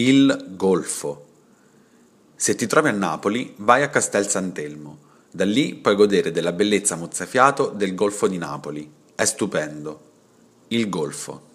Il Golfo. Se ti trovi a Napoli, vai a Castel Sant'Elmo. Da lì puoi godere della bellezza mozzafiato del Golfo di Napoli. È stupendo. Il Golfo.